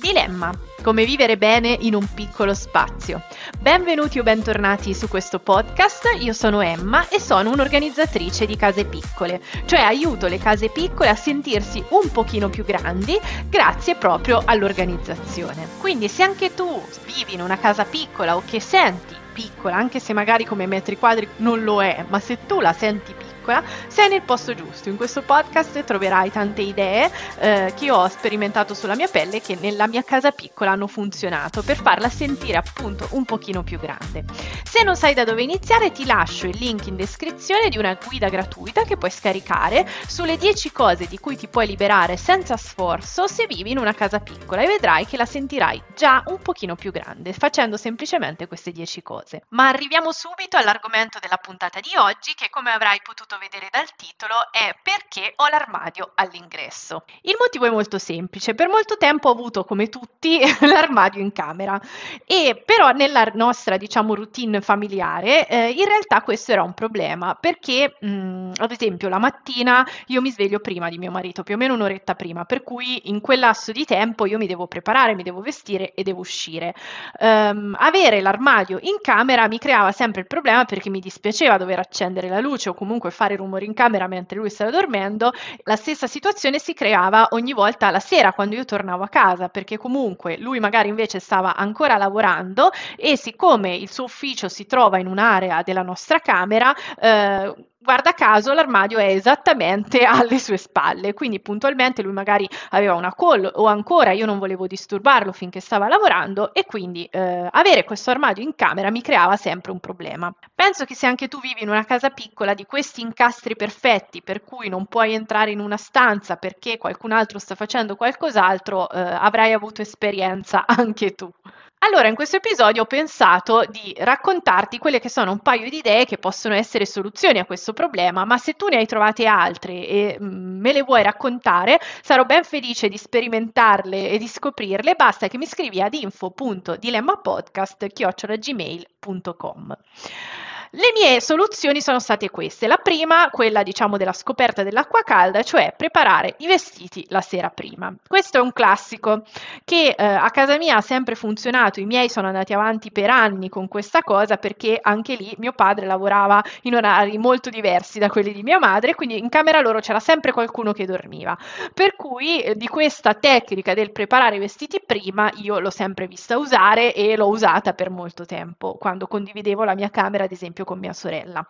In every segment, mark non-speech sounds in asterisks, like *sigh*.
Dilemma. Come vivere bene in un piccolo spazio. Benvenuti o bentornati su questo podcast, io sono Emma e sono un'organizzatrice di case piccole, cioè aiuto le case piccole a sentirsi un pochino più grandi grazie proprio all'organizzazione. Quindi se anche tu vivi in una casa piccola o che senti piccola, anche se magari come metri quadri non lo è, ma se tu la senti piccola, sei nel posto giusto. In questo podcast troverai tante idee eh, che ho sperimentato sulla mia pelle che nella mia casa piccola hanno funzionato per farla sentire appunto un pochino più grande. Se non sai da dove iniziare ti lascio il link in descrizione di una guida gratuita che puoi scaricare sulle 10 cose di cui ti puoi liberare senza sforzo se vivi in una casa piccola e vedrai che la sentirai già un pochino più grande facendo semplicemente queste 10 cose. Ma arriviamo subito all'argomento della puntata di oggi che come avrai potuto vedere dal titolo è perché ho l'armadio all'ingresso. Il motivo è molto semplice, per molto tempo ho avuto come tutti *laughs* l'armadio in camera e però nella nostra diciamo routine familiare eh, in realtà questo era un problema perché mh, ad esempio la mattina io mi sveglio prima di mio marito, più o meno un'oretta prima, per cui in quel lasso di tempo io mi devo preparare, mi devo vestire e devo uscire. Um, avere l'armadio in camera mi creava sempre il problema perché mi dispiaceva dover accendere la luce o comunque fare rumore in camera mentre lui stava dormendo. La stessa situazione si creava ogni volta la sera quando io tornavo a casa perché comunque lui magari invece stava ancora lavorando e siccome il suo ufficio si trova in un'area della nostra camera, eh, guarda caso l'armadio è esattamente *laughs* alle sue spalle, quindi puntualmente lui magari aveva una call o ancora io non volevo disturbarlo finché stava lavorando e quindi eh, avere questo armadio in camera mi creava sempre un problema. Penso che se anche tu vivi in una casa piccola di questi incastri perfetti per cui non puoi entrare in una stanza perché qualcun altro sta facendo qualcos'altro, eh, avrai avuto esperienza *laughs* anche tu. Allora, in questo episodio ho pensato di raccontarti quelle che sono un paio di idee che possono essere soluzioni a questo problema, ma se tu ne hai trovate altre e mm, me le vuoi raccontare, sarò ben felice di sperimentarle e di scoprirle. Basta che mi scrivi ad info.dilemmapodcast.gmail.com. Le mie soluzioni sono state queste. La prima, quella diciamo della scoperta dell'acqua calda, cioè preparare i vestiti la sera prima. Questo è un classico che eh, a casa mia ha sempre funzionato, i miei sono andati avanti per anni con questa cosa perché anche lì mio padre lavorava in orari molto diversi da quelli di mia madre, quindi in camera loro c'era sempre qualcuno che dormiva. Per cui eh, di questa tecnica del preparare i vestiti prima io l'ho sempre vista usare e l'ho usata per molto tempo, quando condividevo la mia camera ad esempio con mia sorella.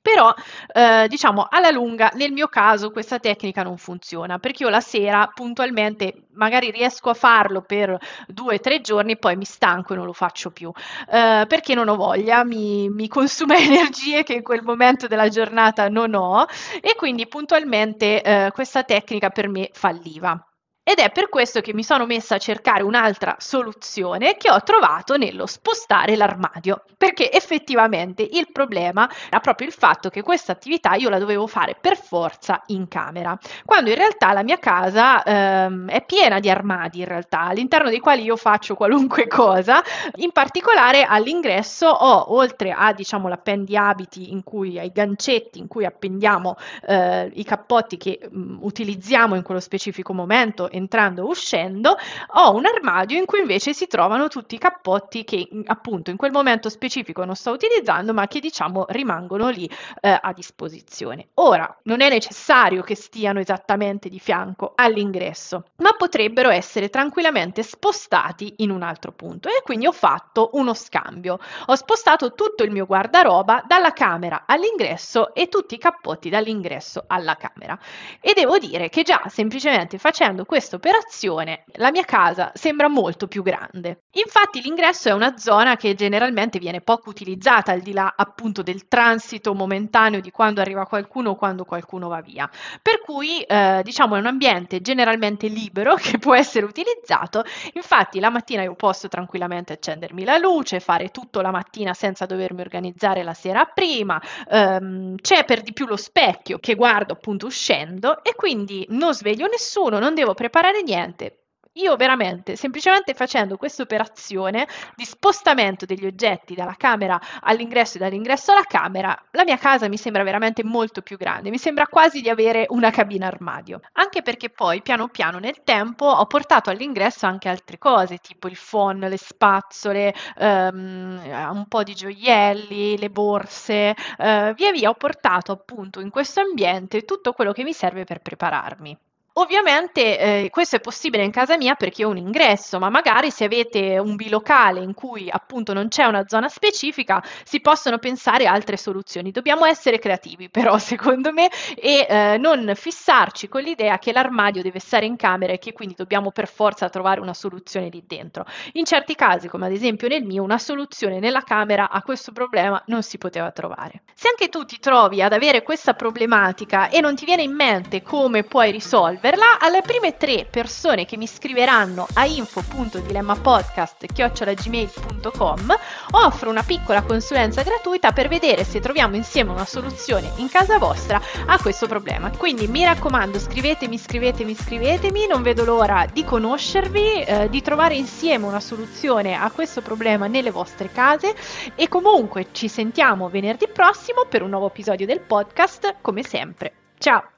Però, eh, diciamo, alla lunga, nel mio caso, questa tecnica non funziona perché io la sera puntualmente magari riesco a farlo per due o tre giorni, poi mi stanco e non lo faccio più eh, perché non ho voglia, mi, mi consuma *laughs* energie che in quel momento della giornata non ho e quindi puntualmente eh, questa tecnica per me falliva. Ed è per questo che mi sono messa a cercare un'altra soluzione che ho trovato nello spostare l'armadio, perché effettivamente il problema era proprio il fatto che questa attività io la dovevo fare per forza in camera, quando in realtà la mia casa ehm, è piena di armadi in realtà, all'interno dei quali io faccio qualunque *laughs* cosa, in particolare all'ingresso ho oltre a diciamo l'appendiabiti in cui ai gancetti in cui appendiamo eh, i cappotti che mh, utilizziamo in quello specifico momento entrando o uscendo, ho un armadio in cui invece si trovano tutti i cappotti che appunto in quel momento specifico non sto utilizzando, ma che diciamo rimangono lì eh, a disposizione. Ora, non è necessario che stiano esattamente di fianco all'ingresso, ma potrebbero essere tranquillamente spostati in un altro punto e quindi ho fatto uno scambio. Ho spostato tutto il mio guardaroba dalla camera all'ingresso e tutti i cappotti dall'ingresso alla camera. E devo dire che già semplicemente facendo questo questa operazione la mia casa sembra molto più grande. Infatti l'ingresso è una zona che generalmente viene poco utilizzata al di là appunto del transito momentaneo di quando arriva qualcuno o quando qualcuno va via. Per cui eh, diciamo è un ambiente generalmente libero *laughs* che può essere utilizzato. Infatti la mattina io posso tranquillamente accendermi la luce, fare tutto la mattina senza dovermi organizzare la sera prima. Um, c'è per di più lo specchio che guardo appunto uscendo e quindi non sveglio nessuno, non devo preparare niente io veramente, semplicemente facendo questa operazione di spostamento degli oggetti dalla camera all'ingresso e dall'ingresso alla camera, la mia casa mi sembra veramente molto più grande, mi sembra quasi di avere una cabina armadio. Anche perché poi piano piano nel tempo ho portato all'ingresso anche altre cose, tipo il phone, le spazzole, um, un po' di gioielli, le borse, uh, via via ho portato appunto in questo ambiente tutto quello che mi serve per prepararmi. Ovviamente eh, questo è possibile in casa mia perché ho un ingresso, ma magari se avete un bilocale in cui appunto non c'è una zona specifica, si possono pensare altre soluzioni. Dobbiamo essere creativi però, *laughs* secondo me, e eh, non fissarci con l'idea che l'armadio deve stare in camera e che quindi dobbiamo per forza trovare una soluzione lì dentro. In certi casi, come ad esempio nel mio, una soluzione nella camera a questo problema non si poteva trovare. Se anche tu ti trovi ad avere questa problematica e non ti viene in mente come puoi risolverla, risolverla alle prime tre persone che mi scriveranno a info.dilemmapodcast.gmail.com offro una piccola consulenza gratuita per vedere se troviamo insieme una soluzione in casa vostra a questo problema. Quindi mi raccomando, scrivetemi, scrivetemi, scrivetemi, non vedo l'ora di conoscervi, eh, di trovare insieme una soluzione a questo problema nelle vostre case e comunque ci sentiamo venerdì prossimo per un nuovo episodio del podcast, come sempre. Ciao!